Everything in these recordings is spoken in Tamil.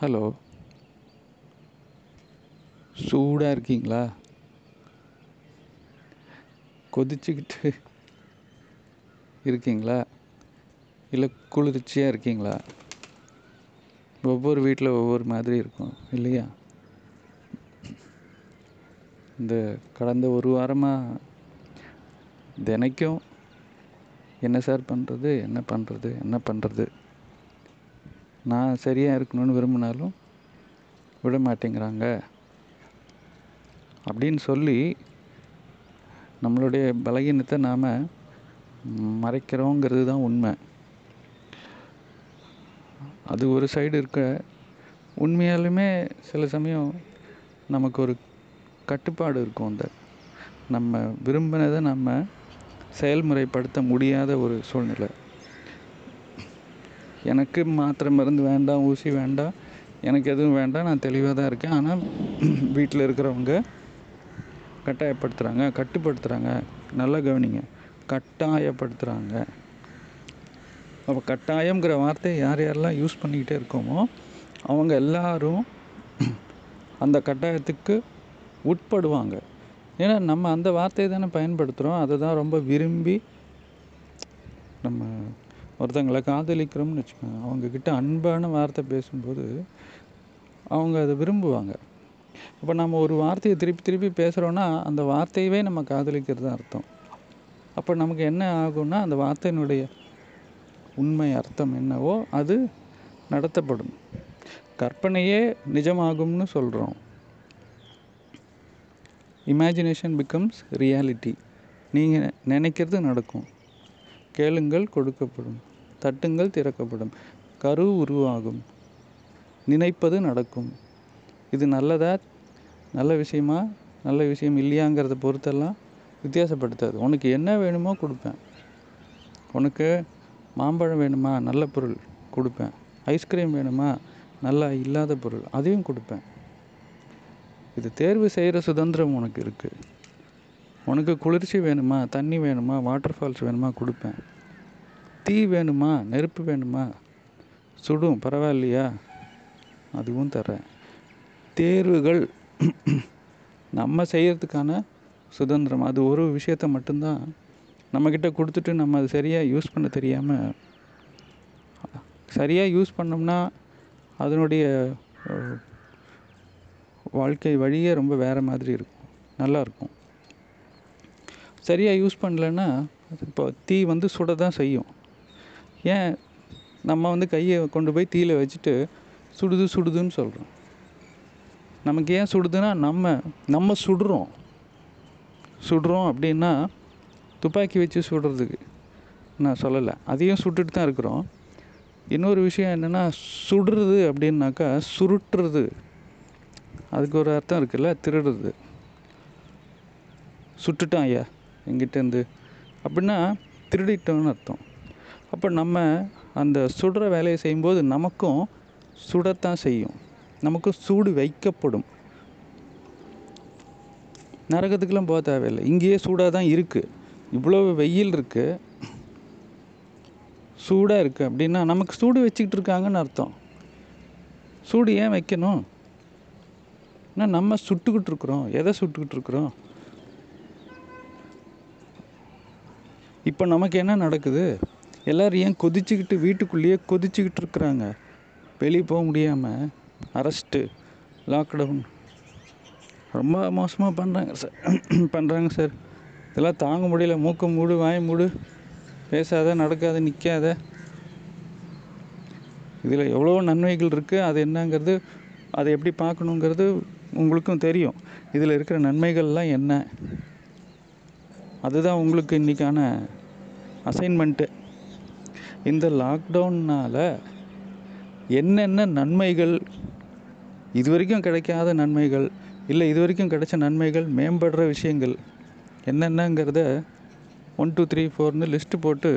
ஹலோ. சூடாக இருக்கீங்களா? கொதிச்சுக்கிட்டு இருக்கீங்களா? இல்லை குளிர்ச்சியாக இருக்கீங்களா? ஒவ்வொரு வீட்டில் ஒவ்வொரு மாதிரி இருக்கும் இல்லையா? இந்த கடந்த ஒரு வாரமாக தினைக்கும் என்ன சார் பண்ணுறது என்ன பண்ணுறது என்ன பண்ணுறது நான் சரியாக இருக்கணும்னு விரும்பினாலும் விட மாட்டேங்கிறாங்க. அப்படின்னு சொல்லி நம்மளுடைய பலகீனத்தை நாம் மறைக்கிறோங்கிறது தான் உண்மை. அது ஒரு சைடு இருக்க உண்மையாலுமே சில சமயம் நமக்கு ஒரு கட்டுப்பாடு இருக்கும் அந்த நம்ம விரும்பினதை நம்ம செயல்முறைப்படுத்த முடியாத ஒரு சூழ்நிலை. எனக்கு மாத்திரை மருந்து வேண்டாம் ஊசி வேண்டாம் எனக்கு எதுவும் வேண்டாம் நான் தெளிவாக தான் இருக்கேன். ஆனால் வீட்டில் இருக்கிறவங்க கட்டாயப்படுத்துகிறாங்க கட்டுப்படுத்துகிறாங்க நல்லா கவனிங்க. கட்டாயப்படுத்துகிறாங்க அப்போ கட்டாயங்கிற வார்த்தையை யார் யாரெல்லாம் யூஸ் பண்ணிக்கிட்டே இருக்கோமோ அவங்க எல்லாரும் அந்த கட்டாயத்துக்கு உட்படுவாங்க. ஏன்னா நம்ம அந்த வார்த்தையை தானே பயன்படுத்துகிறோம் அதை தான் ரொம்ப விரும்பி நம்ம ஒருத்தங்களை காதலிக்கிறோம்னு வச்சுக்கோங்க. அவங்கக்கிட்ட அன்பான வார்த்தை பேசும்போது அவங்க அதை விரும்புவாங்க. இப்போ நம்ம ஒரு வார்த்தையை திருப்பி திருப்பி பேசுகிறோன்னா அந்த வார்த்தையவே நம்ம காதலிக்கிறது தான் அர்த்தம். அப்போ நமக்கு என்ன ஆகும்னா அந்த வார்த்தையினுடைய உண்மை அர்த்தம் என்னவோ அது நடத்தப்படும். கற்பனையே நிஜமாகும்னு சொல்கிறோம் இமேஜினேஷன் பிகம்ஸ் ரியாலிட்டி நீங்கள் நினைக்கிறது நடக்கும். கேளுங்கள் கொடுக்கப்படும் தட்டுங்கள் திறக்கப்படும். கரு உருவாகும். நினைப்பது நடக்கும். இது நல்லதா? நல்ல விஷயமா? நல்ல விஷயம் இல்லையாங்கிறத பொறுத்தெல்லாம் வித்தியாசப்படுத்தாது. உனக்கு என்ன வேணுமோ கொடுப்பேன். உனக்கு மாம்பழம் வேணுமா? நல்ல பொருள் கொடுப்பேன். ஐஸ்கிரீம் வேணுமா? நல்லா இல்லாத பொருள் அதையும் கொடுப்பேன். இது தேர்வு செய்கிற சுதந்திரம் உனக்கு இருக்குது உனக்கு குளிர்ச்சி வேணுமா? தண்ணி வேணுமா? வாட்டர் ஃபால்ஸ் வேணுமா? கொடுப்பேன். தீ வேணுமா? நெருப்பு வேணுமா? சுடும் பரவாயில்லையா? அதுவும் தரேன் தேர்வுகள் நம்ம செய்கிறதுக்கான சுதந்திரம். அது ஒரு விஷயத்த மட்டும்தான். நம்மக்கிட்ட கொடுத்துட்டு நம்ம அது சரியாக யூஸ் பண்ண தெரியாமல் சரியாக யூஸ் பண்ணோம்னா அதனுடைய வாழ்க்கை வழியே ரொம்ப வேறு மாதிரி இருக்கும். நல்லாயிருக்கும் சரியாக யூஸ் பண்ணலன்னா இப்போ தீ வந்து சுட தான் செய்யும். ஏன் நம்ம வந்து கையை கொண்டு போய் தீயில வச்சுட்டு சுடுது சுடுதுன்னு சொல்கிறோம் நமக்கு ஏன் சுடுதுன்னா நம்ம நம்ம சுடுறோம். சுடுறோம் அப்படின்னா துப்பாக்கி வச்சு சுடுறதுக்கு. நான் சொல்லலை. அதையும் சுட்டுட்டு தான் இருக்கிறோம். இன்னொரு விஷயம் என்னென்னா சுடுறது அப்படின்னாக்கா சுருட்டுறது. அதுக்கு ஒரு அர்த்தம் இருக்குல்ல? திருடுறது. சுட்டுட்டான் ஐயா எங்கிட்டேருந்து அப்படின்னா திருடிட்டோன்னு அர்த்தம். அப்போ நம்ம அந்த சுடுற வேலையை செய்யும்போது நமக்கும் சுடத்தான் செய்யும். நமக்கும் சூடு வைக்கப்படும். நரகத்துக்கெல்லாம் போக தேவையில்லை. இங்கேயே சூடாக தான் இருக்குது இவ்வளோ வெயில் இருக்குது சூடாக இருக்குது அப்படின்னா நமக்கு சூடு வச்சுக்கிட்டு இருக்காங்கன்னு அர்த்தம். சூடு ஏன் வைக்கணும்? ஏன்னா நம்ம சுட்டுக்கிட்டு இருக்கிறோம். எதை சுட்டுக்கிட்டு இருக்கிறோம்? இப்போ நமக்கு என்ன நடக்குது? எல்லோரும் ஏன் கொதிச்சுக்கிட்டு வீட்டுக்குள்ளேயே கொதிச்சுக்கிட்டு இருக்கிறாங்க? வெளியே போக முடியாமல் அரெஸ்ட்டு லாக்டவுன் ரொம்ப மோசமாக பண்ணுறாங்க சார் பண்ணுறாங்க சார் இதெல்லாம் தாங்க முடியல. மூக்க மூடு வாய் மூடு. பேசாத நடக்காத நிற்காத இதில் எவ்வளோ நன்மைகள் இருக்குது அது என்னங்கிறது அதை எப்படி பார்க்கணுங்கிறது உங்களுக்கும் தெரியும். இதில் இருக்கிற நன்மைகள்லாம் என்ன? அதுதான் உங்களுக்கு இன்றைக்கான அசைன்மெண்ட்டு இந்த லாக்டவுன்னால் என்னென்ன நன்மைகள் இது வரைக்கும் கிடைக்காத நன்மைகள் இல்லை இது வரைக்கும் கிடைச்ச நன்மைகள் மேம்படுற விஷயங்கள் என்னென்னங்கிறத ஒன் டூ த்ரீ ஃபோர்னு லிஸ்ட்டு போட்டு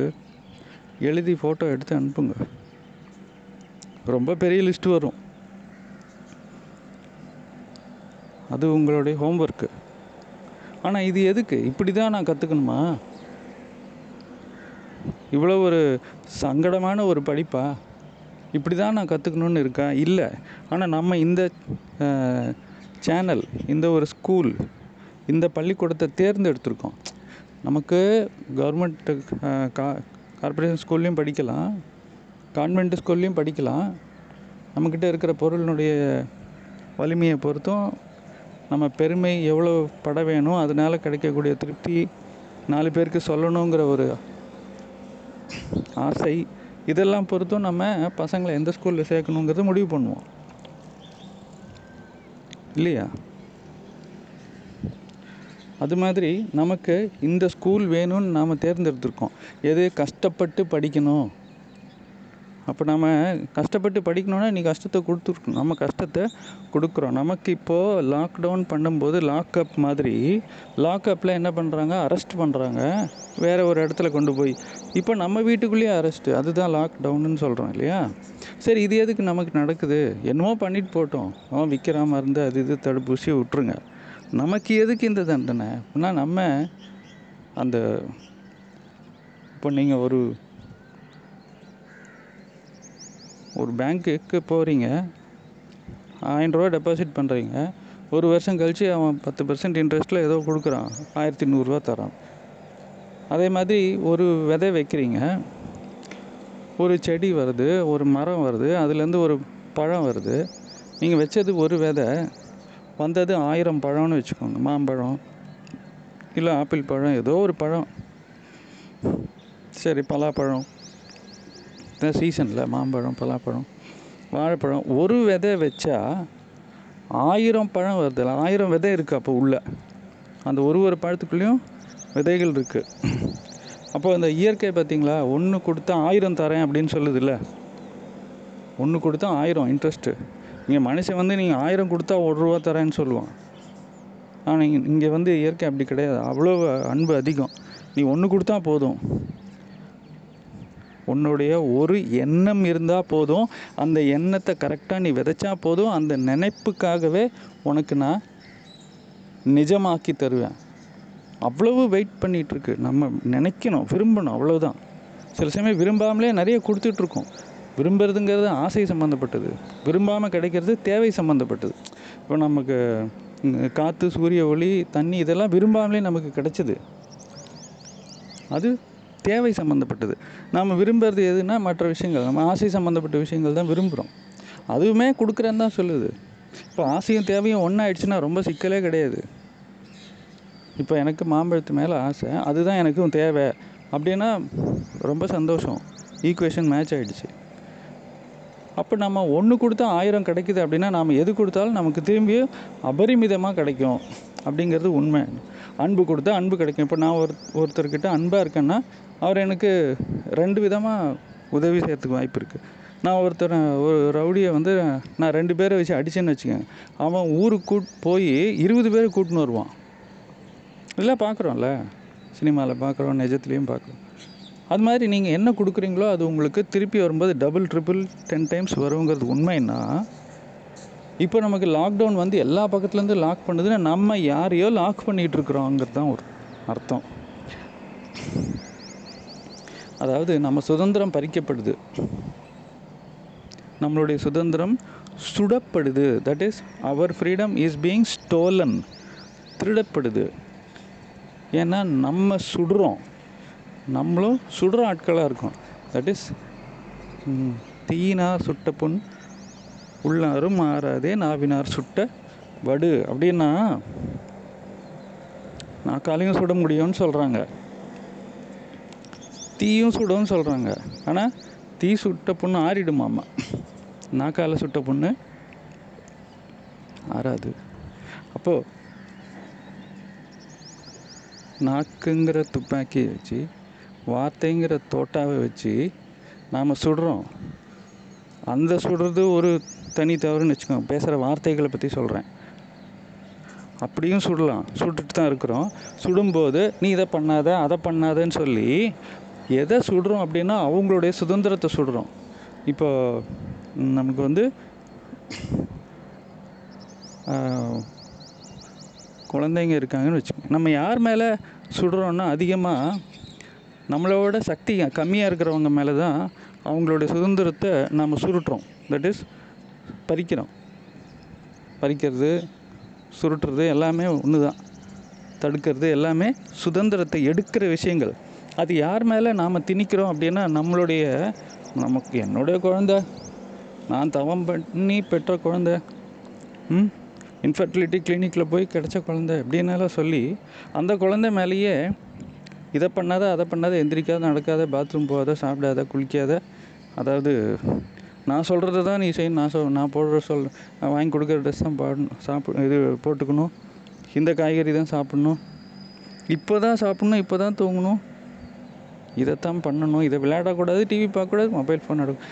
எழுதி ஃபோட்டோ எடுத்து அனுப்புங்க. ரொம்ப பெரிய லிஸ்ட்டு வரும். அது உங்களுடைய ஹோம்ஒர்க்கு ஆனால் இது எதுக்கு? இப்படி தான் நான் கற்றுக்கணுமா இவ்வளோ ஒரு சங்கடமான ஒரு படிப்பா? இப்படி தான் நான் கற்றுக்கணுன்னு இருக்கா? இல்லை. ஆனால் நம்ம இந்த சேனல் இந்த ஒரு ஸ்கூல் இந்த பள்ளிக்கூடத்தை தேர்ந்தெடுத்திருக்கோம். நமக்கு கவர்மெண்ட் கா கார்ப்பரேஷன் ஸ்கூல்லையும் படிக்கலாம். கான்வென்ட் ஸ்கூல்லையும் படிக்கலாம். நம்மக்கிட்ட இருக்கிற பொருளினுடைய வலிமையை பொறுத்தும் நம்ம பெருமை எவ்வளோ பட வேணும் அதனால் கிடைக்கக்கூடிய திருப்தி நாலு பேருக்கு சொல்லணுங்கிற ஒரு ஆசை. இதெல்லாம் பொறுத்தும் நம்ம பசங்களை எந்த ஸ்கூலில் சேர்க்கணுங்கிறத முடிவு பண்ணுவோம். இல்லையா? அது மாதிரி நமக்கு இந்த ஸ்கூல் வேணும்னு நாம் தேர்ந்தெடுத்திருக்கோம். எது கஷ்டப்பட்டு படிக்கணும்? அப்போ நம்ம கஷ்டப்பட்டு படிக்கணும்னா நீ கஷ்டத்தை கொடுத்துருக்கணும். நம்ம கஷ்டத்தை கொடுக்குறோம். நமக்கு இப்போது லாக்டவுன் பண்ணும்போது லாக்அப் மாதிரி லாக்அப்பில் என்ன பண்ணுறாங்க அரெஸ்ட் பண்ணுறாங்க வேறு ஒரு இடத்துல கொண்டு போய். இப்போ நம்ம வீட்டுக்குள்ளேயே அரெஸ்ட்டு அதுதான் லாக்டவுன்னு சொல்கிறோம் இல்லையா? சரி இது எதுக்கு நமக்கு நடக்குது? என்னமோ பண்ணிட்டு போட்டோம். அவன் விற்கிற மருந்து அது இது தடுப்பூசி விட்ருங்க நமக்கு எதுக்கு இந்த தண்டனை? அப்படின்னா நம்ம அந்த இப்போ நீங்கள் ஒரு ஒரு பேங்க்குக்கு போகிறீங்க ஆயிரரூவா டெபாசிட் பண்ணுறீங்க ஒரு வருஷம் கழித்து அவன் பத்து பர்சன்ட் இன்ட்ரெஸ்ட்டில் ஏதோ கொடுக்குறான் ஆயிரத்தி நூறுரூவா தரான். அதே மாதிரி ஒரு விதை வைக்கிறீங்க ஒரு செடி வருது ஒரு மரம் வருது அதுலேருந்து ஒரு பழம் வருது. நீங்கள் வச்சது ஒரு விதை வந்தது ஆயிரம் பழம்னு வச்சுக்கோங்க மாம்பழம் இல்லை ஆப்பிள் பழம் ஏதோ ஒரு பழம். சரி பலாப்பழம். இந்த சீசனில் மாம்பழம் பலாப்பழம் வாழைப்பழம். ஒரு விதை வச்சா ஆயிரம் பழம் வருது ஆயிரம் விதை இருக்குது அப்போ உள்ள. அந்த ஒரு ஒரு பழத்துக்குள்ளேயும் விதைகள் இருக்குது அப்போ இந்த இயற்கை பார்த்தீங்களா ஒன்று கொடுத்தா ஆயிரம் தரேன் அப்படின்னு சொல்லுதுல்ல ஒன்று கொடுத்தா ஆயிரம் இன்ட்ரெஸ்ட்டு இங்கே மனுஷன் வந்து நீங்கள் ஆயிரம் கொடுத்தா ஒரு ரூபா தரேன்னு சொல்லுவான். ஆனால் இங்கே இங்கே வந்து இயற்கை அப்படி கிடையாது. அவ்வளோ அன்பு அதிகம். நீ ஒன்று கொடுத்தா போதும். உன்னுடைய ஒரு எண்ணம் இருந்தால் போதும். அந்த எண்ணத்தை கரெக்டாக நீ விதைச்சா போதும். அந்த நினைப்புக்காகவே உனக்கு நான் நிஜமாக்கி தருவேன். அவ்வளவு வெயிட் பண்ணிகிட்ருக்கு நம்ம நினைக்கணும் விரும்பணும் அவ்வளோதான் சில சமயம் விரும்பாமலே நிறைய கொடுத்துட்ருக்கோம் விரும்புறதுங்கிறது ஆசை சம்மந்தப்பட்டது விரும்பாமல் கிடைக்கிறது தேவை சம்மந்தப்பட்டது இப்போ நமக்கு காற்று சூரிய ஒளி தண்ணி இதெல்லாம் விரும்பாமலே நமக்கு கிடைச்சது. அது தேவை சம்மந்தப்பட்டது நாம் விரும்புறது எதுனா மற்ற விஷயங்கள். நம்ம ஆசை சம்மந்தப்பட்ட விஷயங்கள் தான் விரும்புகிறோம் அதுவுமே கொடுக்குறேன்னு தான் சொல்லுது. இப்போ ஆசையும் தேவையும் ஒன்றாயிடுச்சுன்னா ரொம்ப சிக்கலே கிடையாது. இப்போ எனக்கு மாம்பழத்து மேலே ஆசை அதுதான் எனக்கும் தேவை. அப்படின்னா ரொம்ப சந்தோஷம். ஈக்குவேஷன் மேட்ச் ஆகிடுச்சு அப்போ நம்ம ஒன்று கொடுத்தா ஆயிரம் கிடைக்குது அப்படின்னா நாம் எது கொடுத்தாலும் நமக்கு திரும்பியும் அபரிமிதமாக கிடைக்கும். அப்படிங்கிறது உண்மை. அன்பு கொடுத்தா அன்பு கிடைக்கும். இப்போ நான் ஒரு ஒருத்தர்கிட்ட அன்பாக இருக்கேன்னா அவர் எனக்கு ரெண்டு விதமாக உதவி செய்கிறதுக்கு வாய்ப்பு இருக்குது நான் ஒருத்தர் ஒரு ரவுடியை வந்து நான் ரெண்டு பேரை வச்சு அடிச்சேன்னு வச்சுக்கோங்க. அவன் ஊருக்கு கூட் போய் இருபது பேரை கூட்டின்னு வருவான். இல்லை பார்க்குறோம்ல. சினிமாவில் பார்க்குறோம் நிஜத்துலேயும் பார்க்குறோம். அது மாதிரி நீங்கள் என்ன கொடுக்குறீங்களோ அது உங்களுக்கு திருப்பி வரும்போது டபுள் ட்ரிபிள் டென் டைம்ஸ் வருங்கிறது உண்மைன்னா இப்போ நமக்கு லாக்டவுன் வந்து எல்லா பக்கத்துலேருந்து லாக் பண்ணுதுன்னா நம்ம யாரையோ லாக் பண்ணிகிட்டு இருக்கிறோங்கிறது தான் ஒரு அர்த்தம். அதாவது நம்ம சுதந்திரம் பறிக்கப்படுது. நம்மளுடைய சுதந்திரம் சுடப்படுது. That is our freedom is being stolen திருடப்படுது. ஏன்னா நம்ம சுடுறோம். நம்மளும் சுடுற ஆட்களாக இருக்கோம். தட் இஸ் தீனா சுட்ட புண் உள்ளாரும் மாறாதே நாவினார் சுட்ட வடு. அப்படின்னா நாக்காலையும் சுட முடியும்னு சொல்கிறாங்க தீயும் சுடும்னு சொல்கிறாங்க ஆனால் தீ சுட்ட புண்ணு ஆறிடுமாமா நாக்கால சுட்ட புண்ணு ஆறாது. அப்போது நாக்குங்கிற துப்பாக்கியை வச்சு வார்த்தைங்கிற தோட்டாவை வச்சு நாம் சுடுறோம். அந்த சுடுறது ஒரு தனி தவறுன்னு வச்சுக்கோங்க. பேசுகிற வார்த்தைகளை பற்றி சொல்கிறேன் அப்படியும் சுடலாம். சுட்டுட்டு தான் இருக்கிறோம். சுடும்போது நீ இதை பண்ணாத அதை பண்ணாதன்னு சொல்லி எதை சுடுறோம் அப்படின்னா அவங்களுடைய சுதந்திரத்தை சுடுறோம் இப்போ நமக்கு வந்து குழந்தைங்க இருக்காங்கன்னு வச்சுக்கோங்க. நம்ம யார் மேலே சுடுறோன்னா அதிகமாக நம்மளோட சக்தி கம்மியாக இருக்கிறவங்க மேலே தான் அவங்களுடைய சுதந்திரத்தை நாம் சுருட்டுறோம். That is பறிக்கிறோம். பறிக்கிறது சுருட்டுறது எல்லாமே ஒன்று தான் தடுக்கிறது எல்லாமே சுதந்திரத்தை எடுக்கிற விஷயங்கள். அது யார் மேலே நாம் திணிக்கிறோம் அப்படின்னா நம்மளுடைய நமக்கு என்னுடைய குழந்த. நான் தவம் பண்ணி பெற்ற குழந்த. ம்? இன்ஃபர்டிலிட்டி கிளினிக்கில் போய் கிடைச்ச குழந்த அப்படின்னால சொல்லி அந்த குழந்தை மேலேயே இதை பண்ணாத அதை பண்ணாத எந்திரிக்காத நடக்காத பாத்ரூம் போகாத சாப்பிடாத குளிக்காத. அதாவது நான் சொல்கிறது தான் நீ செய்யணும். நான் சொல் நான் போடுற சொல் நான் வாங்கி கொடுக்குற ட்ரெஸ் தான் பாடணும். சாப்பிட இது போட்டுக்கணும். இந்த காய்கறி தான் சாப்பிட்ணும். இப்போ தான் சாப்பிட்ணும் இப்போ தான் தூங்கணும். இதைத்தான் பண்ணணும். இதை விளையாடக்கூடாது டிவி பார்க்கக்கூடாது மொபைல் ஃபோன் எடுக்கும்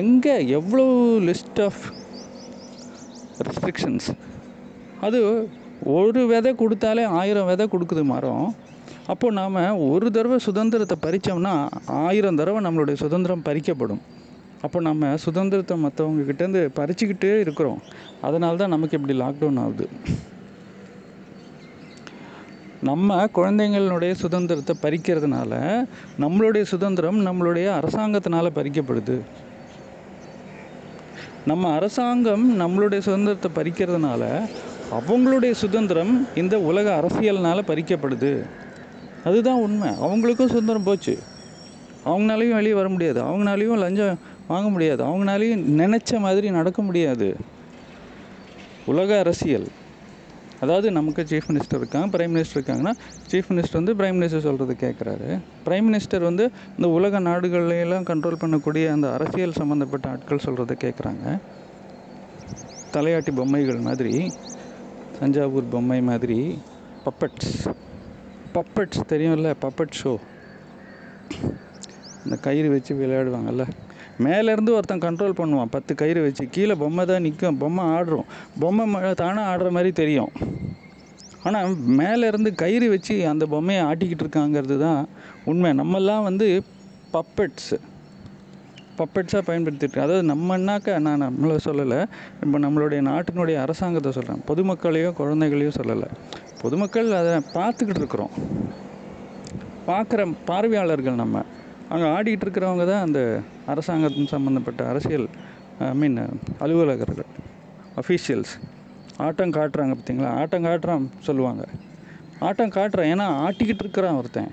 எங்கே எவ்வளோ லிஸ்ட் ஆஃப் ரெஸ்ட்ரிக்ஷன்ஸ் அது ஒரு விதை கொடுத்தாலே ஆயிரம் விதை கொடுக்குது மரம். அப்போது நாம் ஒரு தடவை சுதந்திரத்தை பறித்தோம்னா ஆயிரம் தடவை நம்மளுடைய சுதந்திரம் பறிக்கப்படும். அப்போ நம்ம சுதந்திரத்தை மற்றவங்க கிட்டேருந்து பறிச்சுக்கிட்டே இருக்கிறோம். அதனால தான் நமக்கு இப்படி லாக்டவுன் ஆகுது. நம்ம குழந்தைங்களுடைய சுதந்திரத்தை பறிக்கிறதுனால நம்மளுடைய சுதந்திரம் நம்மளுடைய அரசாங்கத்தினால பறிக்கப்படுது. நம்ம அரசாங்கம் நம்மளுடைய சுதந்திரத்தை பறிக்கிறதுனால அவங்களுடைய சுதந்திரம் இந்த உலக அரசியல்னால் பறிக்கப்படுது. அதுதான் உண்மை. அவங்களுக்கும் சுதந்திரம் போச்சு. அவங்களாலையும் வெளியே வர முடியாது. அவங்களாலையும் லஞ்சம் வாங்க முடியாது. அவங்களாலையும் நினச்ச மாதிரி நடக்க முடியாது. உலக அரசியல். அதாவது நமக்கு சீஃப் மினிஸ்டர் இருக்காங்க பிரைம் மினிஸ்டர் இருக்காங்கன்னா சீஃப் மினிஸ்டர் வந்து பிரைம் மினிஸ்டர் சொல்கிறது கேட்குறாரு பிரைம் மினிஸ்டர் வந்து இந்த உலக நாடுகளையெல்லாம் கண்ட்ரோல் பண்ணக்கூடிய அந்த அரசியல் சம்மந்தப்பட்ட ஆட்கள் சொல்கிறத கேட்குறாங்க தலையாட்டி பொம்மைகள் மாதிரி தஞ்சாவூர் பொம்மை மாதிரி பப்பட்ஸ் பப்பட்ஸ் தெரியும்ல பப்பட் ஷோ இந்த கயிறு வச்சு விளையாடுவாங்கல்ல. மேலேருந்து ஒருத்தன் கண்ட்ரோல் பண்ணுவான். பத்து கயிறு வச்சு. கீழே பொம்மை தான் நிற்கும் பொம்மை ஆடுறோம். பொம்மை ம- தானாக ஆடுற மாதிரி தெரியும். ஆனால் மேலேருந்து கயிறு வச்சு அந்த பொம்மையை ஆட்டிக்கிட்டு இருக்காங்கிறது தான் உண்மை. நம்மெல்லாம் வந்து பப்பெட்ஸு பப்பெட்ஸாக பயன்படுத்திட்டு அதாவது நம்மன்னாக்க நான் நம்மளை சொல்லலை. இப்போ நம்மளுடைய நாட்டினுடைய அரசாங்கத்தை சொல்கிறேன் பொதுமக்களையோ குழந்தைகளையோ சொல்லலை. பொதுமக்கள் அதை பார்த்துக்கிட்டு இருக்கிறோம். பார்க்குற பார்வையாளர்கள் நம்ம. அங்கே ஆடிக்கிட்டு இருக்கிறவங்க தான் அந்த அரசாங்கத்தின் சம்மந்தப்பட்ட அரசியல் ஐ மீன் அலுவலகர்கள் அஃபீஷியல்ஸ் ஆட்டம் காட்டுறாங்க பார்த்தீங்களா? ஆட்டம் காட்டுறான் சொல்லுவாங்க. ஆட்டம் காட்டுறான். ஏன்னா ஆட்டிக்கிட்டு இருக்கிறான் ஒருத்தன்.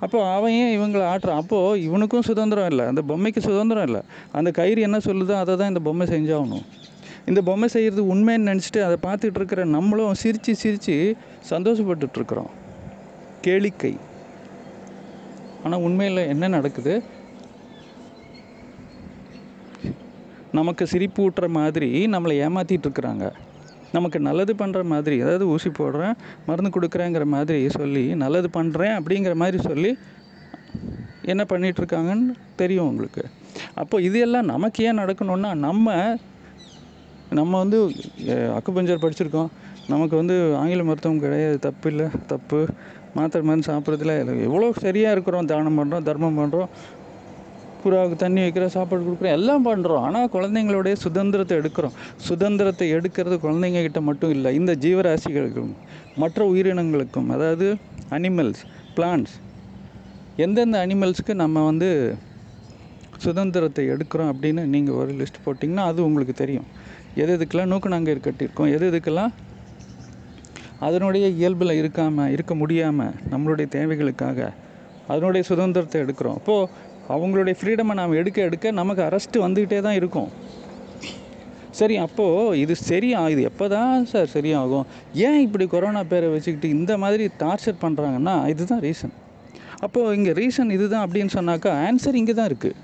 அப்போ அவன் ஏன் இவங்களை ஆட்டுறான்? அப்போது இவனுக்கும் சுதந்திரம் இல்லை. அந்த பொம்மைக்கு சுதந்திரம் இல்லை. அந்த கயிறு என்ன சொல்லுதோ அதை தான் இந்த பொம்மை செஞ்சாகணும். இந்த பொம்மை செய்கிறது உண்மைன்னு நினச்சிட்டு அதை பார்த்துட்டு இருக்கிற நம்மளும் சிரித்து சிரித்து சந்தோஷப்பட்டுருக்குறோம் கேளிக்கை. ஆனால் உண்மையில் என்ன நடக்குது? நமக்கு சிரிப்பு ஊட்டுற மாதிரி நம்மளை ஏமாற்றிட்டு இருக்கிறாங்க நமக்கு நல்லது பண்ணுற மாதிரி அதாவது ஊசி போடுறேன் மருந்து கொடுக்குறேங்கிற மாதிரி சொல்லி நல்லது பண்ணுறேன் அப்படிங்கிற மாதிரி சொல்லி என்ன பண்ணிகிட்ருக்காங்கன்னு தெரியும் உங்களுக்கு. அப்போ இது எல்லாம் நமக்கு ஏன் நடக்கணும்னா நம்ம நம்ம வந்து அக்குபஞ்சர் படிச்சிருக்கோம். நமக்கு வந்து ஆங்கில மருத்துவம் கிடையாது தப்பு இல்லை தப்பு. மாத்திரை மருந்து சாப்பிட்றதுல எவ்வளோ சரியாக இருக்கிறோம் தானம் பண்ணுறோம் தர்மம் பண்ணுறோம் புறாவுக்கு தண்ணி வைக்கிறோம் சாப்பாடு கொடுக்குறோம் எல்லாம் பண்ணுறோம் ஆனால் குழந்தைங்களுடைய சுதந்திரத்தை எடுக்கிறோம். சுதந்திரத்தை எடுக்கிறது குழந்தைங்க கிட்ட மட்டும் இல்லை இந்த ஜீவராசிகளுக்கும் மற்ற உயிரினங்களுக்கும் அதாவது அனிமல்ஸ் பிளான்ஸ் எந்தெந்த அனிமல்ஸ்க்கு நம்ம வந்து சுதந்திரத்தை எடுக்கிறோம் அப்படின்னு நீங்கள் ஒரு லிஸ்ட் போட்டிங்கன்னா அது உங்களுக்கு தெரியும். எது எதுக்கெல்லாம் நூக்கணாங்கயிறு கட்டியிருக்கோம் எது எதுக்கெல்லாம் அதனுடைய இயல்பில் இருக்காமல் இருக்க முடியாமல் நம்மளுடைய தேவைகளுக்காக அதனுடைய சுதந்திரத்தை எடுக்கிறோம். அப்போது அவங்களுடைய ஃப்ரீடமை நாம் எடுக்க எடுக்க நமக்கு அரெஸ்ட்டு வந்துக்கிட்டே தான் இருக்கும். சரி அப்போது இது சரியா இது எப்போ தான் சார் சரியாகும்? ஏன் இப்படி கொரோனா பேரை வச்சுக்கிட்டு இந்த மாதிரி டார்ச்சர் பண்ணுறாங்கன்னா இதுதான் ரீசன் அப்போது இங்கே ரீசன் இதுதான் அப்படின்னு சொன்னாக்கா ஆன்சர் இங்கே தான் இருக்குது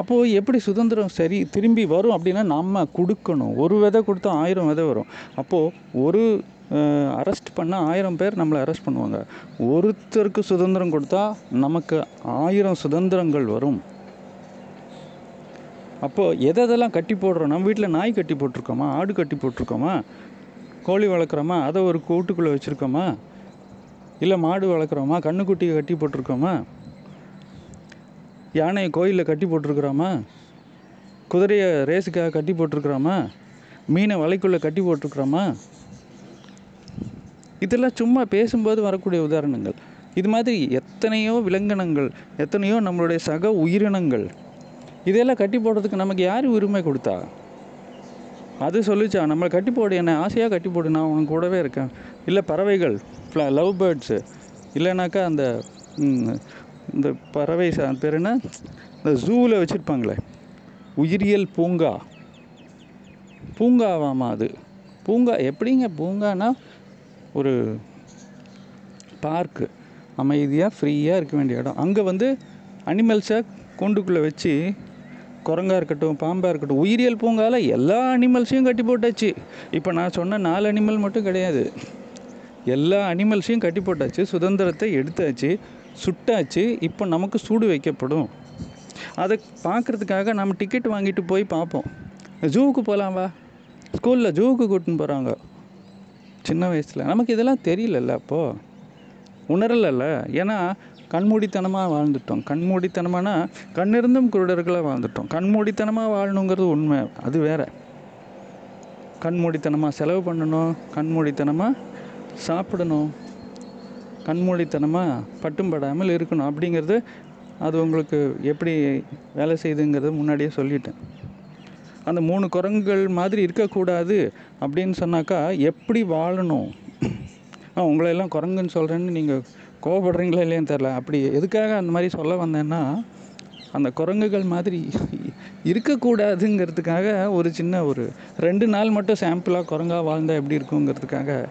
அப்போது எப்படி சுதந்திரம் சரி திரும்பி வரும் அப்படின்னா நம்ம கொடுக்கணும். ஒரு விதை கொடுத்தா ஆயிரம் விதை வரும். அப்போது ஒரு அரெஸ்ட் பண்ணால் ஆயிரம் பேர் நம்மளை அரெஸ்ட் பண்ணுவாங்க. ஒருத்தருக்கு சுதந்திரம் கொடுத்தா நமக்கு ஆயிரம் சுதந்திரங்கள் வரும். அப்போது எதை எதெல்லாம் கட்டி போடுறோம்? நம்ம வீட்டில் நாய் கட்டி போட்டிருக்கோமா? ஆடு கட்டி போட்டிருக்கோமா? கோழி வளர்க்குறோமா? அதை ஒரு கூட்டுக்குள்ளே வச்சுருக்கோமா? இல்லை மாடு வளர்க்குறோமா? கண்ணுக்குட்டியை கட்டி போட்டிருக்கோமா? யானையை கோயிலில் கட்டி போட்டிருக்கிறோமா? குதிரையை ரேஸுக்காக கட்டி போட்டிருக்கிறோமா? மீனை வலைக்குள்ளே கட்டி போட்டிருக்கிறோமா? இதெல்லாம் சும்மா பேசும்போது வரக்கூடிய உதாரணங்கள். இது மாதிரி எத்தனையோ விலங்கினங்கள் எத்தனையோ நம்மளுடைய சக உயிரினங்கள் இதெல்லாம் கட்டி போடுறதுக்கு நமக்கு யார் உரிமை கொடுத்தா? அது சொல்லிச்சா நம்மளை கட்டி போடு என்னை ஆசையாக கட்டி போடு நான் உனக்கு கூடவே இருக்கேன். இல்லை பறவைகள் லவ் பேர்ட்ஸு இல்லைனாக்கா அந்த இந்த பறவை ச- பேர் என்ன? இந்த ஜூவில் வச்சுருப்பாங்களே. உயிரியல் பூங்கா. பூங்காவாமா அது. பூங்கா எப்படிங்க பூங்கானா ஒரு பார்க்கு அமைதியாக ஃப்ரீயாக இருக்க வேண்டிய இடம். அங்கே வந்து அனிமல்ஸை கூண்டுக்குள்ளே வச்சு குரங்கா இருக்கட்டும் பாம்பாக இருக்கட்டும் உயிரியல் பூங்கால எல்லா அனிமல்ஸையும் கட்டி போட்டாச்சு. இப்போ நான் சொன்ன நாலு அனிமல் மட்டும் கிடையாது. எல்லா அனிமல்ஸையும் கட்டி போட்டாச்சு சுதந்திரத்தை எடுத்தாச்சு சுட்டாச்சு இப்போ நமக்கு சூடு வைக்கப்படும். அதை பார்க்குறதுக்காக நம்ம டிக்கெட் வாங்கிட்டு போய் பார்ப்போம். ஜூவுக்கு போகலாம் வா. ஸ்கூலில் ஜூவுக்கு கூட்டின்னு போகிறாங்க சின்ன வயசில். நமக்கு இதெல்லாம் தெரியலல்ல அப்போது உணரலைல்ல. ஏன்னா கண்மூடித்தனமாக வாழ்ந்துட்டோம். கண்மூடித்தனமானா கண்ணிருந்தும் குருடர்களாக வாழ்ந்துட்டோம். கண்மூடித்தனமாக வாழணுங்கிறது உண்மை. அது வேற. கண்மூடித்தனமாக செலவு பண்ணணும். கண்மூடித்தனமாக சாப்பிடணும். கண்மூடித்தனமாக பட்டும் படாமல் இருக்கணும். அப்படிங்கிறது அது உங்களுக்கு எப்படி வேலை செய்யுதுங்கிறது முன்னாடியே சொல்லிட்டேன். அந்த மூணு குரங்குகள் மாதிரி இருக்கக்கூடாது அப்படின்னு சொன்னாக்கா எப்படி வாழணும்? ஆ உங்களையெல்லாம் குரங்குன்னு சொல்கிறேன்னு நீங்கள் கோவப்படுறீங்களா இல்லையான்னு தெரில அப்படி எதுக்காக அந்த மாதிரி சொல்ல வந்தேன்னா அந்த குரங்குகள் மாதிரி இருக்கக்கூடாதுங்கிறதுக்காக ஒரு சின்ன ஒரு ரெண்டு நாள் மட்டும் சாம்பிளாக குரங்காக வாழ்ந்தால் எப்படி இருக்குங்கிறதுக்காக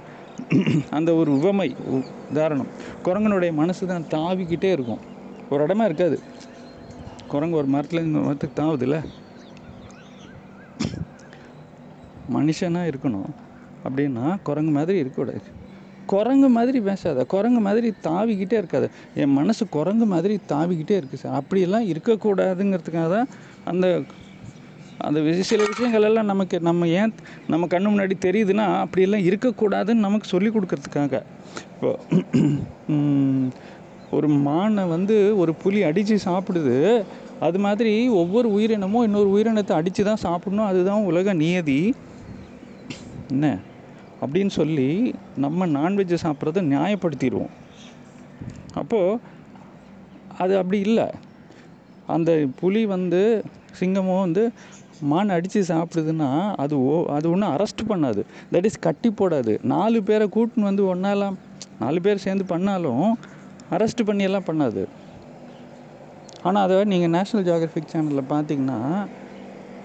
அந்த ஒரு உவமை உ- உதாரணம். குரங்கனுடைய மனசு தான் தாவிக்கிட்டே இருக்கும். ஒரு இடமா இருக்காது. குரங்கு ஒரு மரத்துலேருந்து மரத்துக்கு தாவுதுல்ல. மனுஷனாக இருக்கணும் அப்படின்னா குரங்கு மாதிரி இருக்கக்கூடாது. குரங்கு மாதிரி பேசாத குரங்கு மாதிரி தாவிக்கிட்டே இருக்காது. என் மனசு குரங்கு மாதிரி தாவிக்கிட்டே இருக்குது சார். அப்படியெல்லாம் இருக்கக்கூடாதுங்கிறதுக்காக தான் அந்த அந்த சில விஷயங்கள் எல்லாம் நமக்கு நம்ம ஏன் நம்ம கண்ணு முன்னாடி தெரியுதுன்னா அப்படியெல்லாம் இருக்கக்கூடாதுன்னு நமக்கு சொல்லி கொடுக்கறதுக்காக. இப்போ ஒரு மானை வந்து ஒரு புலி அடித்து சாப்பிடுது. அது மாதிரி ஒவ்வொரு உயிரினமும் இன்னொரு உயிரினத்தை அடித்து தான் சாப்பிடணும். அதுதான் உலக நியதி. என்ன? அப்படின்னு சொல்லி நம்ம நான்வெஜ்ஜை சாப்பிட்றத நியாயப்படுத்திடுவோம். அப்போது அது அப்படி இல்லை. அந்த புலி வந்து சிங்கமும் வந்து மான் அடித்து சாப்பிடுதுன்னா அது ஓ அது ஒன்றும் அரெஸ்ட் பண்ணாது. தட் இஸ் கட்டி போடாது. நாலு பேரை கூட்டின்னு வந்து ஒன்றாலாம் நாலு பேர் சேர்ந்து பண்ணாலும் அரெஸ்ட் பண்ணியெல்லாம் பண்ணாது. ஆனால் அதை நீங்கள் நேஷ்னல் ஜியாகிரபிக் சேனலில் பார்த்தீங்கன்னா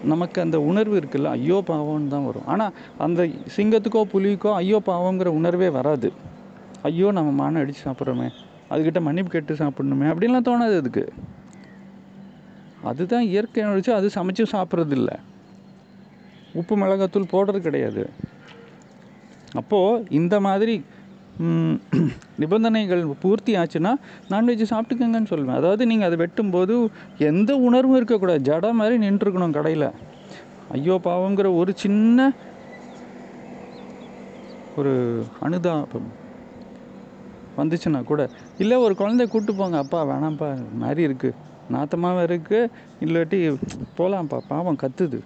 நமக்கு அந்த உணர்வு இருக்குல்ல ஐயோ பாவம்னு தான் வரும். ஆனால் அந்த சிங்கத்துக்கோ புலிக்கோ ஐயோ பாவங்கிற உணர்வே வராது. ஐயோ நம்ம மானை அடித்து சாப்பிட்றோமே அதுக்கிட்ட மன்னிப்பு கேட்டு சாப்பிடணுமே அப்படின்லாம் தோணாது அதுக்கு. அதுதான் இயற்கை வச்சு அது சமைச்சு சாப்பிட்றது இல்லை உப்பு மிளகாத்தூள் போடுறது கிடையாது. அப்போது இந்த மாதிரி நிபந்தனைகள் பூர்த்தி ஆச்சுன்னா நான்வெஜ் சாப்பிட்டுக்கங்கன்னு சொல்லுவேன். அதாவது நீங்கள் அதை வெட்டும்போது எந்த உணர்வும் இருக்கக்கூடாது. ஜட மாதிரி நின்றுருக்கணும் கடையில். ஐயோ பாவங்கிற ஒரு சின்ன ஒரு அனுதாபம் வந்துச்சுன்னா கூட இல்லை ஒரு குழந்தைய கூப்பிட்டு போங்க. அப்பா வேணாம்ப்பா இது மாதிரி இருக்குது நாத்தமாகவும் இருக்குது இல்லாட்டி போகலாம்ப்பா பாவம் கத்துது.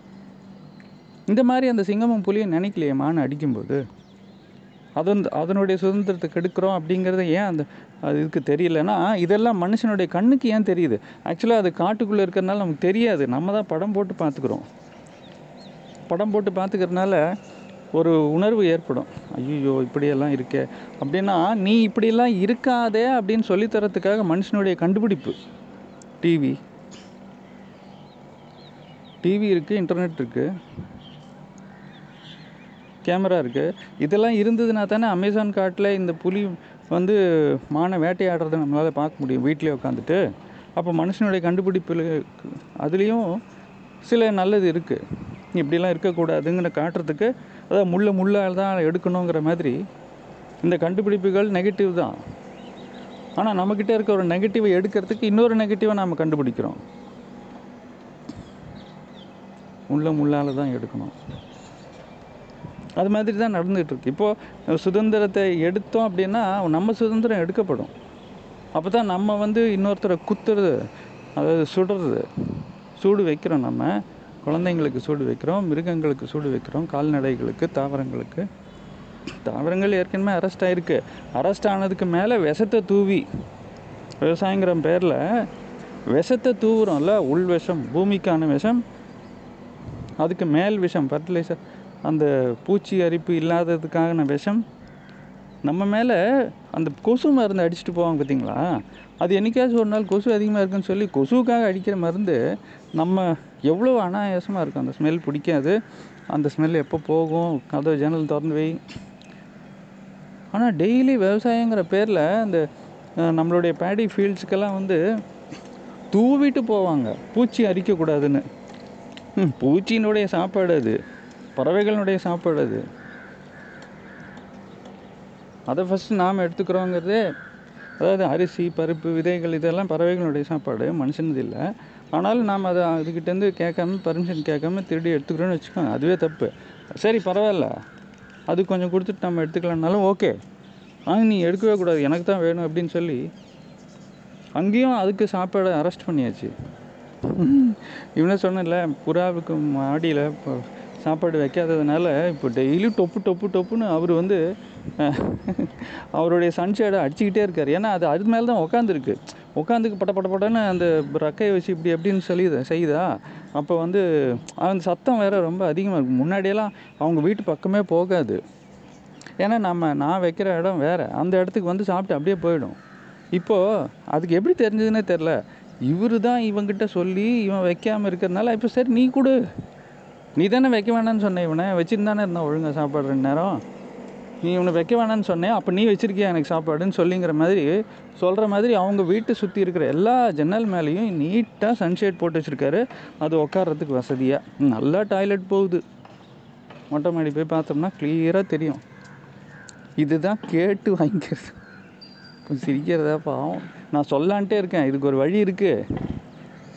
இந்த மாதிரி அந்த சிங்கமும் புலியும் நினைக்கலையே மான் அடிக்கும்போது அது வந்து அதனுடைய சுதந்திரத்தை கெடுக்கிறோம் அப்படிங்கிறத ஏன் அந்த அது இதுக்கு தெரியலன்னா இதெல்லாம் மனுஷனுடைய கண்ணுக்கு ஏன் தெரியுது? ஆக்சுவலாக அது காட்டுக்குள்ளே இருக்கிறதுனால நமக்கு தெரியாது. நம்ம தான் படம் போட்டு பார்த்துக்குறோம். படம் போட்டு பார்த்துக்கிறதுனால ஒரு உணர்வு ஏற்படும். ஐயோ இப்படியெல்லாம் இருக்கே. அப்படின்னா நீ இப்படியெல்லாம் இருக்காதே அப்படின்னு சொல்லித்தரத்துக்காக மனுஷனுடைய கண்டுபிடிப்பு. டிவி டிவி இருக்குது இன்டர்நெட் இருக்குது கேமரா இருக்குது இதெல்லாம் இருந்ததுன்னா தானே அமேசான் காட்டில் இந்த புலி வந்து மானை வேட்டையாடுறதை நம்மளால் பார்க்க முடியும். வீட்டிலே உட்காந்துட்டு அப்போ மனுஷனுடைய கண்டுபிடிப்பில் அதுலேயும் சில நல்லது இருக்குது இப்படிலாம் இருக்கக்கூடாதுங்கிற காட்டுறதுக்கு அதாவது முள்ள முள்ளால் தான் எடுக்கணுங்கிற மாதிரி இந்த கண்டுபிடிப்புகள் நெகட்டிவ் தான். ஆனால் நம்மக்கிட்ட இருக்க ஒரு நெகட்டிவை எடுக்கிறதுக்கு இன்னொரு நெகட்டிவை நாம் கண்டுபிடிக்கிறோம். முள்ள முள்ளால் தான் எடுக்கணும். அது மாதிரி தான் நடந்துகிட்ருக்கு. இப்போது சுதந்திரத்தை எடுத்தோம் அப்படின்னா நம்ம சுதந்திரம் எடுக்கப்படும். அப்போ தான் நம்ம வந்து இன்னொருத்தரை குத்துறது அதாவது சுடுறது சூடு வைக்கிறோம் நம்ம. குழந்தைங்களுக்கு சூடு வைக்கிறோம் மிருகங்களுக்கு சூடு வைக்கிறோம் கால்நடைகளுக்கு தாவரங்களுக்கு. தாவரங்கள் ஏற்கனவே அரெஸ்ட் ஆகிருக்கு அரெஸ்ட் ஆனதுக்கு மேலே விஷத்தை தூவி விவசாயங்கிற பேரில் விஷத்தை தூவுறோம்ல உள் விஷம் பூமிக்கான விஷம் அதுக்கு மேல் விஷம் ஃபர்டிலைசர் அந்த பூச்சி அரிப்பு இல்லாததுக்கான விஷம் நம்ம மேலே அந்த கொசு மருந்து அடிச்சுட்டு போவாங்க பார்த்தீங்களா அது என்னைக்காச்சும் ஒரு நாள் கொசு அதிகமாக இருக்குன்னு சொல்லி கொசுவுக்காக அடிக்கிற மருந்து நம்ம எவ்வளோ அனாயாசமாக இருக்கும். அந்த ஸ்மெல் பிடிக்காது. அந்த ஸ்மெல் எப்போ போகும்? கதவு ஜன்னல் திறந்து வை. ஆனால் டெய்லி விவசாயங்கிற பேரில் அந்த நம்மளுடைய பேடி ஃபீல்ட்ஸுக்கெல்லாம் வந்து தூவிட்டு போவாங்க. பூச்சி அரிக்கக்கூடாதுன்னு. ம் பூச்சியினுடைய சாப்பாடு அது. பறவைகளினுடைய சாப்பாடு அது. அதை ஃபஸ்ட்டு நாம் எடுத்துக்கிறோங்கிறதே அதாவது அரிசி பருப்பு விதைகள் இதெல்லாம் பறவைகளுடைய சாப்பாடு மனுஷனது இல்லை. ஆனாலும் நாம் அதை அதுக்கிட்டேருந்து கேட்காம பர்மிஷன் கேட்காம திருடி எடுத்துக்கிறோன்னு வச்சுக்கோங்க அதுவே தப்பு. சரி பரவாயில்ல. அது கொஞ்சம் கொடுத்துட்டு நம்ம எடுத்துக்கலாம்னாலும் ஓகே. ஆனால் நீ எடுக்கவே கூடாது. எனக்கு தான் வேணும் அப்படின்னு சொல்லி அங்கேயும் அதுக்கு சாப்பாடை அரெஸ்ட் பண்ணியாச்சு. இவனே சொன்னேன்ல புறாவுக்கு மாடியில் இப்போ சாப்பாடு வைக்காததுனால இப்போ டெய்லி டொப்பு டொப்பு டொப்புன்னு அவர் வந்து அவருடைய சன்ஷேடை அடிச்சுக்கிட்டே இருக்கார். ஏன்னா அது அது மேலே தான் உட்காந்துருக்கு உட்காந்துக்கு பட்ட பட்ட பட்டன்னு அந்த ரக்கையை வச்சு இப்படி எப்படின்னு சொல்லி செய்யுதா அப்போ வந்து அந்த சத்தம் வேறு ரொம்ப அதிகமாக இருக்கும் முன்னாடியெல்லாம் அவங்க வீட்டு பக்கமே போகாது. ஏன்னா நம்ம நான் வைக்கிற இடம் வேறு. அந்த இடத்துக்கு வந்து சாப்பிட்டு அப்படியே போயிடும். இப்போது அதுக்கு எப்படி தெரிஞ்சதுன்னே தெரில இவர் தான் இவங்கிட்ட சொல்லி இவன் வைக்காமல் இருக்கிறதுனால இப்போ சரி நீ கொடு. நீ தானே வைக்க வேணாம்னு சொன்ன இவனை? வச்சுருந்தானே இருந்தான் ஒழுங்காக சாப்பாடு ரெண்டு நேரம்? நீ இவனை வைக்க வேணாம்னு சொன்னேன் அப்போ நீ வச்சிருக்கியா எனக்கு சாப்பாடுன்னு சொல்லிங்கிற மாதிரி சொல்கிற மாதிரி அவங்க வீட்டை சுற்றி இருக்கிற எல்லா ஜன்னல் மேலேயும் நீட்டாக சன்ஷேட் போட்டு வச்சுருக்காரு. அது உட்காறதுக்கு வசதியாக நல்லா டாய்லெட் போகுது. மொட்டை மாடி போய் பார்த்தோம்னா கிளியராக தெரியும். இதுதான் கேட்டு வாங்கிக்கிறது. இப்போ சிரிக்கிறதா பாவம். நான் சொல்லான்ட்டே இருக்கேன். இதுக்கு ஒரு வழி இருக்குது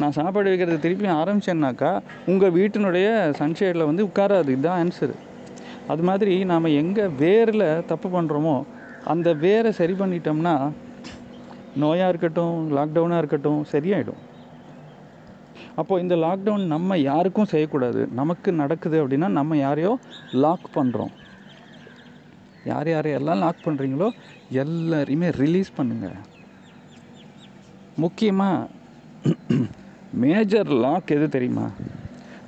நான் சாப்பாடு வைக்கிறத திருப்பி ஆரம்பிச்சேன்னாக்கா உங்கள் வீட்டினுடைய சன்ஷேடில் வந்து உட்காராது. இதுதான் ஆன்சரு அது மாதிரி நாம் எங்கே வேரில் தப்பு பண்ணுறோமோ அந்த வேரை சரி பண்ணிட்டோம்னா நோயாக இருக்கட்டும் லாக்டவுனாக இருக்கட்டும் சரியாயிடும். அப்போது இந்த லாக்டவுன் நம்ம யாருக்கும் செய்யக்கூடாது. நமக்கு நடக்குது அப்படின்னா நம்ம யாரையோ லாக் பண்ணுறோம் யார் யாரையெல்லாம் லாக் பண்ணுறீங்களோ எல்லாரையுமே ரிலீஸ் பண்ணுங்கள் முக்கியமாக மேஜர் லாக் எது தெரியுமா?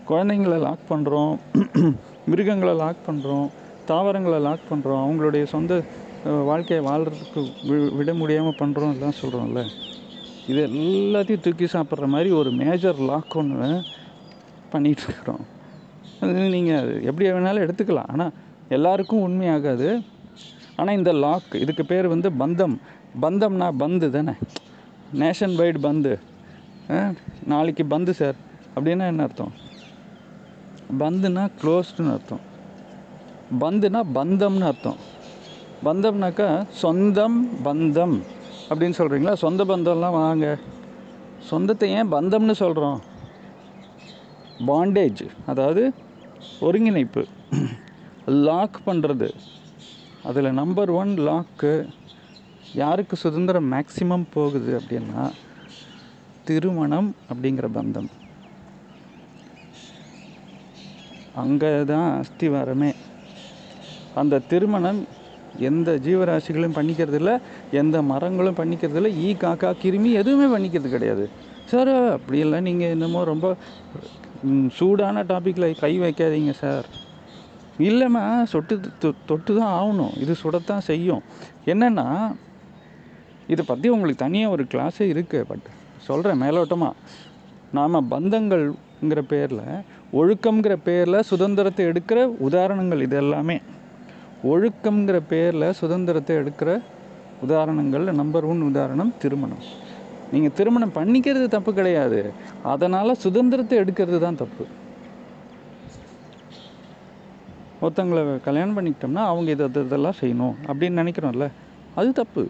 குழந்தைங்கள லாக் பண்ணுறோம் மிருகங்களை லாக் பண்ணுறோம் தாவரங்களை லாக் பண்ணுறோம் அவங்களுடைய சொந்த வாழ்க்கையை வாழ்கிறதுக்கு வி விட முடியாமல் பண்ணுறோம் எல்லாம் சொல்கிறோம்ல இது எல்லாத்தையும் தூக்கி சாப்பிட்ற மாதிரி ஒரு மேஜர் லாக் ஒன்று பண்ணிகிட்ருக்குறோம் அது நீங்கள் எப்படி வேணாலும் எடுத்துக்கலாம். ஆனால் எல்லாருக்கும் உண்மையாகாது. ஆனால் இந்த லாக் இதுக்கு பேர் வந்து பந்தம். பந்தம்னா பந்து தானே? நேஷன் வைடு பந்து. நாளைக்கு பந்து சார். அப்படின்னா என்ன அர்த்தம்? பந்துனா க்ளோஸ்டுன்னு அர்த்தம். பந்துனா பந்தம்னு அர்த்தம். பந்தம்னாக்கா சொந்தம் பந்தம். அப்படின்னு சொல்கிறீங்களா சொந்த பந்தம்லாம் வாங்க. சொந்தத்தை ஏன் பந்தம்னு சொல்கிறோம் பாண்டேஜ் அதாவது ஒருங்கிணைப்பு. லாக் பண்ணுறது அதில் நம்பர் ஒன் லாக்கு யாருக்கு சுதந்திரம் மேக்சிமம் போகுது அப்படின்னா திருமணம் அப்படிங்கிற பந்தம். அங்கே தான் அஸ்திவாரமே. அந்த திருமணம் எந்த ஜீவராசிகளும் பண்ணிக்கிறது இல்லை எந்த மரங்களும் பண்ணிக்கிறது இல்லை ஈ காக்கா கிருமி எதுவுமே பண்ணிக்கிறது கிடையாது. சார் அப்படியெல்லாம் நீங்கள் என்னமோ ரொம்ப சூடான டாப்பிக்கில் கை வைக்காதீங்க சார். இல்லைம்மா சொட்டு தொ- தொட்டு தான் ஆகணும். இது சுடத்தான் செய்யும். என்னென்னா இதை பற்றி உங்களுக்கு தனியாக ஒரு கிளாஸே இருக்குது பட் சொல்கிறேன் மேலோட்டமாக நாம் பந்தங்கள்ங்கிற பேரில் ஒழுக்கம்ங்கிற பேரில் சுதந்திரத்தை எடுக்கிற உதாரணங்கள் இது எல்லாமே. ஒழுக்கம்ங்கிற பேரில் சுதந்திரத்தை எடுக்கிற உதாரணங்களில் நம்பர் ஒன் உதாரணம் திருமணம். நீங்கள் திருமணம் பண்ணிக்கிறது தப்பு கிடையாது. அதனால் சுதந்திரத்தை எடுக்கிறது தான் தப்பு. ஒருத்தங்களை கல்யாணம் பண்ணிக்கிட்டோம்னா அவங்க இதை இதை- இதெல்லாம் செய்யணும் அப்படின்னு நினைக்கிறோம்ல. அது தப்பு.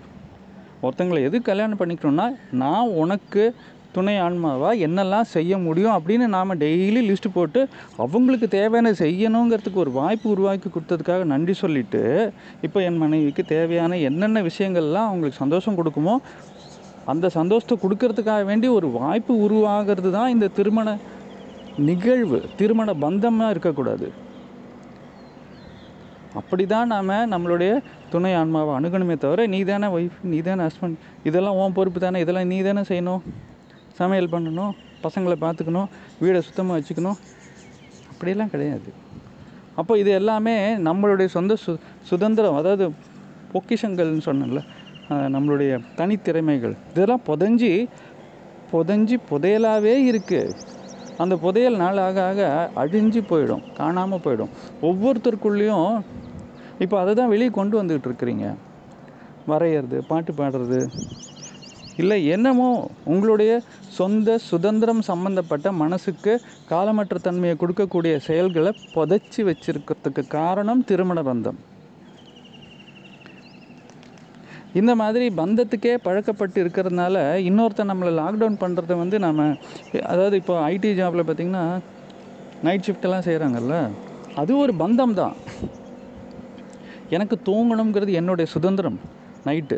ஒருத்தங்களை எது கல்யாணம் பண்ணிக்கிறோன்னா நான் உனக்கு துணை ஆன்மாவா என்னெல்லாம் செய்ய முடியும் அப்படின்னு நாம் டெய்லி லிஸ்ட்டு போட்டு அவங்களுக்கு தேவையான செய்யணுங்கிறதுக்கு ஒரு வாய்ப்பு உருவாக்கி கொடுத்ததுக்காக நன்றி சொல்லிட்டு இப்போ என் மனைவிக்கு தேவையான என்னென்ன விஷயங்கள்லாம் அவங்களுக்கு சந்தோஷம் கொடுக்குமோ அந்த சந்தோஷத்தை கொடுக்கறதுக்காக வேண்டி ஒரு வாய்ப்பு உருவாகிறது தான் இந்த திருமண நிகழ்வு திருமண பந்தமாக இருக்கக்கூடாது. அப்படி தான் நாம் நம்மளுடைய துணை ஆன்மாவை அணுகணுமே தவிர நீ தானே ஒய்ஃப் நீ தானே ஹஸ்பண்ட் இதெல்லாம் உன் பொறுப்பு தானே இதெல்லாம் நீ தானே செய்யணும். சமையல் பண்ணணும் பசங்களை பார்த்துக்கணும் வீடை சுத்தமாக வச்சுக்கணும். அப்படியெல்லாம் கிடையாது. அப்போ இது எல்லாமே நம்மளுடைய சொந்த சு சுதந்திரம் அதாவது பொக்கிஷங்கள்னு சொன்னேன்ல நம்மளுடைய தனித்திறமைகள். இதெல்லாம் புதஞ்சி புதஞ்சி புதையலாகவே இருக்குது அந்த புதையல் நாள் ஆக ஆக அழிஞ்சு போயிடும் காணாமல் போயிடும். ஒவ்வொருத்தருக்குள்ளேயும் இப்போ அதை தான் வெளியே கொண்டு வந்துக்கிட்டு இருக்கிறீங்க வரைகிறது பாட்டு பாடுறது. இல்லை என்னமோ உங்களுடைய சொந்த சுதந்திரம் சம்பந்தப்பட்ட மனசுக்கு காலமற்ற தன்மையை கொடுக்கக்கூடிய செயல்களை புதைச்சி வச்சிருக்கிறதுக்கு காரணம் திருமண பந்தம். இந்த மாதிரி பந்தத்துக்கே பழக்கப்பட்டு இருக்கிறதுனால இன்னொருத்தன் நம்மளை லாக்டவுன் பண்ணுறத வந்து நம்ம அதாவது இப்போ ஐடி ஜாபில் பார்த்திங்கன்னா நைட் ஷிஃப்டெல்லாம் செய்கிறாங்கல்ல அது ஒரு பந்தம் தான். எனக்கு தூங்கணுங்கிறது என்னுடைய சுதந்திரம் நைட்டு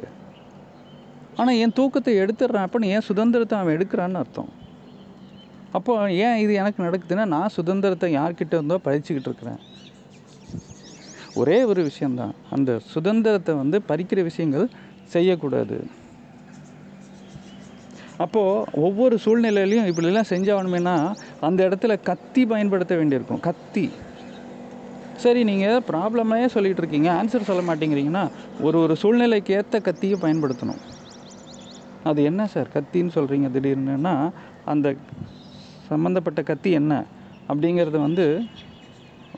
ஆனால் என் தூக்கத்தை எடுத்துடுறான் அப்படின்னு என் சுதந்திரத்தை அவன் எடுக்கிறான்னு அர்த்தம். அப்போ ஏன் இது எனக்கு நடக்குதுன்னா நான் சுதந்திரத்தை யார்கிட்ட இருந்தோ பறிச்சுக்கிட்டு இருக்கிறேன். ஒரே ஒரு விஷயந்தான் அந்த சுதந்திரத்தை வந்து பறிக்கிற விஷயங்கள் செய்யக்கூடாது. அப்போது ஒவ்வொரு சூழ்நிலையிலையும் இப்படிலாம் செஞ்சாகணுமேனா அந்த இடத்துல கத்தி பயன்படுத்த வேண்டியிருக்கும். கத்தி. சரி நீங்கள் ப்ராப்ளமே சொல்லிகிட்டு இருக்கீங்க ஆன்சர் சொல்ல மாட்டேங்கிறீங்கன்னா ஒரு ஒரு சூழ்நிலைக்கு ஏற்ற கத்தியை பயன்படுத்தணும். அது என்ன சார்? கத்தின்னு சொல்கிறீங்க திடீர்னுன்னா அந்த சம்மந்தப்பட்ட கத்தி என்ன? அப்படிங்கிறத வந்து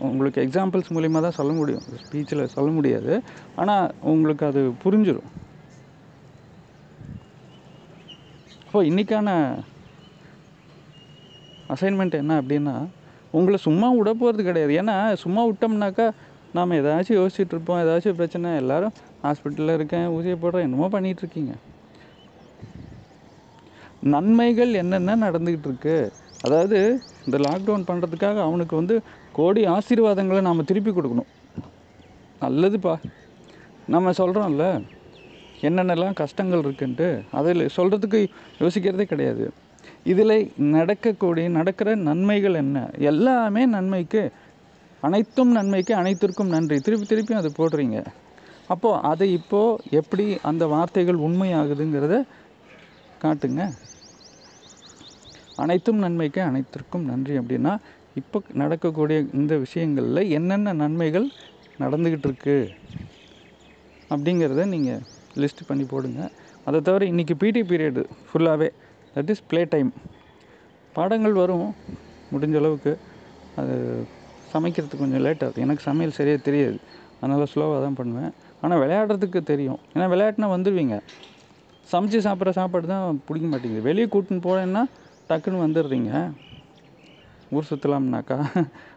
உங்களுக்கு எக்ஸாம்பிள்ஸ் மூலிமா தான் சொல்ல முடியும். ஸ்பீச்சில் சொல்ல முடியாது. ஆனால் உங்களுக்கு அது புரிஞ்சிடும் இப்போ இன்றைக்கான அசைன்மெண்ட் என்ன அப்படின்னா உங்களை சும்மா விட போகிறது கிடையாது. ஏன்னா சும்மா விட்டோம்னாக்கா நாம் ஏதாச்சும் யோசிச்சுட்டு இருப்போம். ஏதாச்சும் பிரச்சனை. எல்லாரும் ஹாஸ்பிட்டலில் இருக்கேன் ஊசியை போடுறேன் என்னமோ பண்ணிகிட்ருக்கீங்க நன்மைகள் என்னென்ன நடந்துக்கிட்டு இருக்கு? அதாவது இந்த லாக்டவுன் பண்ணுறதுக்காக அவனுக்கு வந்து கோடி ஆசீர்வாதங்களை நாம் திருப்பி கொடுக்கணும். நல்லதுப்பா. நம்ம சொல்கிறோம்ல என்னென்னலாம் கஷ்டங்கள் இருக்குன்ட்டு அதில் சொல்கிறதுக்கு யோசிக்கிறதே கிடையாது. இதில் நடக்கக்கூடிய நடக்கிற நன்மைகள் என்ன? எல்லாமே நன்மைக்கு அனைத்தும் நன்மைக்கு அனைத்திற்கும் நன்றி. திருப்பி திருப்பி அதை போடுறீங்க. அப்போது அதை இப்போது எப்படி அந்த வார்த்தைகள் உண்மையாகுதுங்கிறத காட்டுங்க. அனைத்தும் நன்மைக்கு அனைத்திற்கும் நன்றி அப்படின்னா இப்போ நடக்கக்கூடிய இந்த விஷயங்களில் என்னென்ன நன்மைகள் நடந்துக்கிட்டு இருக்கு அப்படிங்கிறத நீங்கள் லிஸ்ட் பண்ணி போடுங்க. அதை தவிர இன்றைக்கி பிடி பீரியடு ஃபுல்லாகவே தட் இஸ் ப்ளே டைம் பாடங்கள் வரும் முடிஞ்ச அளவுக்கு. அது சமைக்கிறதுக்கு கொஞ்சம் லேட் ஆகுது. எனக்கு சமையல் சரியாக தெரியாது. அதனால் ஸ்லோவாக தான் பண்ணுவேன். ஆனால் விளையாடுறதுக்கு தெரியும். ஏன்னா விளையாட்டுனா வந்துடுவீங்க சமைச்சு சாப்பிட்ற சாப்பாடு தான் பிடிக்க மாட்டேங்குது. வெளியே கூட்டின்னு போனேன்னா டக்குன்னு வந்துடுறீங்க. ஊர் சுற்றலாம்னாக்கா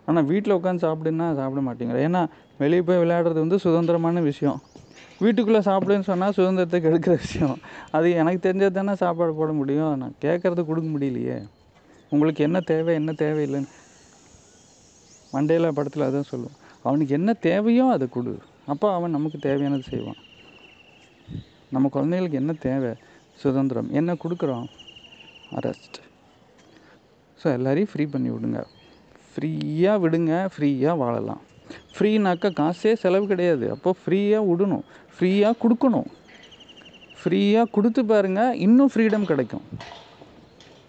ஆனால் வீட்டில் உட்காந்து சாப்பிடுன்னா சாப்பிட மாட்டேங்கிறேன். ஏன்னா வெளியே போய் விளையாடுறது வந்து சுதந்திரமான விஷயம். வீட்டுக்குள்ளே சாப்பிடுன்னு சொன்னால் சுதந்திரத்தை கெடுக்கிற விஷயம். அது எனக்கு தெரிஞ்சது தானே சாப்பாடு போட முடியும். நான் கேட்குறது கொடுக்க முடியலையே. உங்களுக்கு என்ன தேவை என்ன தேவையில்லைன்னு. மண்டேல படத்தில் அதான் சொல்லுவோம் அவனுக்கு என்ன தேவையோ அதை கொடு. அப்போ அவன் நமக்கு தேவையானது செய்வான். நம்ம குழந்தைகளுக்கு என்ன தேவை? சுதந்திரம். என்ன கொடுக்குறோம்? அரெஸ்ட் ஸோ எல்லாரையும் ஃப்ரீ பண்ணி விடுங்க. ஃப்ரீயாக விடுங்க. ஃப்ரீயாக வாழலாம். ஃப்ரீனாக்கா காசே செலவு கிடையாது. அப்போ ஃப்ரீயாக விடணும். ஃப்ரீயாக கொடுக்கணும். ஃப்ரீயாக கொடுத்து பாருங்கள் இன்னும் ஃப்ரீடம் கிடைக்கும்.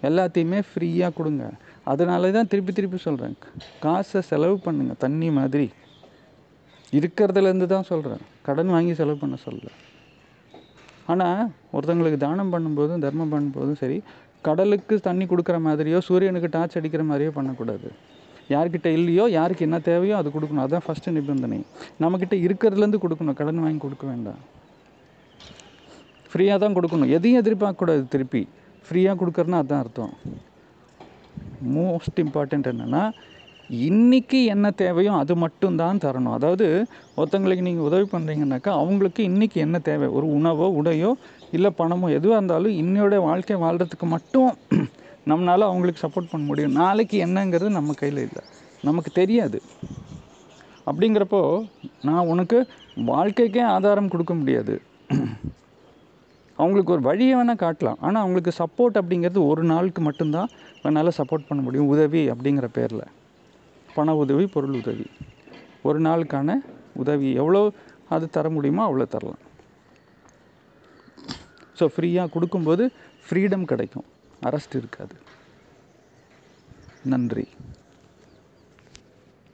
எல்லாத்தையுமே ஃப்ரீயாக கொடுங்க. அதனால தான் திருப்பி திருப்பி சொல்கிறேன் காசை செலவு பண்ணுங்கள் தண்ணி மாதிரி. இருக்கிறதுலேருந்து தான் சொல்கிறேன் கடன் வாங்கி செலவு பண்ண சொல்லலை. ஆனால் ஒருத்தங்களுக்கு தானம் பண்ணும்போதும் தர்மம் பண்ணும்போதும் சரி கடலுக்கு தண்ணி கொடுக்குற மாதிரியோ சூரியனுக்கு டார்ச் அடிக்கிற மாதிரியோ பண்ணக்கூடாது. யார்கிட்ட இல்லையோ யாருக்கு என்ன தேவையோ அது கொடுக்கணும். அதுதான் ஃபஸ்ட்டு நிபந்தனை. நம்மக்கிட்ட இருக்கிறதுலேருந்து கொடுக்கணும். கடன் வாங்கி கொடுக்க வேண்டாம். ஃப்ரீயாக தான் கொடுக்கணும். எதையும் எதிர்பார்க்கக்கூடாது திருப்பி. ஃப்ரீயாக கொடுக்குறதுனா அதுதான் அர்த்தம். மோஸ்ட் இம்பார்ட்டண்ட் என்னென்னா இன்றைக்கி என்ன தேவையோ அது மட்டும்தான் தரணும். அதாவது ஒருத்தங்களுக்கு நீங்கள் உதவி பண்ணுறீங்கனாக்கா அவங்களுக்கு இன்றைக்கி என்ன தேவை? ஒரு உணவோ உடையோ இல்லை பணமோ எதுவாக இருந்தாலும் இன்னையோட வாழ்க்கை வாழ்கிறதுக்கு மட்டும் நம்மளால் அவங்களுக்கு சப்போர்ட் பண்ண முடியும். நாளைக்கு என்னங்கிறது நம்ம கையில் இல்லை. நமக்கு தெரியாது. அப்படிங்கிறப்போ நான் உனக்கு வாழ்க்கைக்கே ஆதாரம் கொடுக்க முடியாது. அவங்களுக்கு ஒரு வழியை வேணால் காட்டலாம். ஆனால் அவங்களுக்கு சப்போர்ட் அப்படிங்கிறது ஒரு நாளுக்கு மட்டும்தான் என்னால் சப்போர்ட் பண்ண முடியும். உதவி அப்படிங்கிற பேரில். பண உதவி பொருள் உதவி. ஒரு நாளுக்கான உதவி. எவ்வளோ அது தர முடியுமோ அவ்வளோ தரலாம். ஸோ ஃப்ரீயாக கொடுக்கும்போது ஃப்ரீடம் கிடைக்கும். அரெஸ்ட் இருக்காது. நன்றி.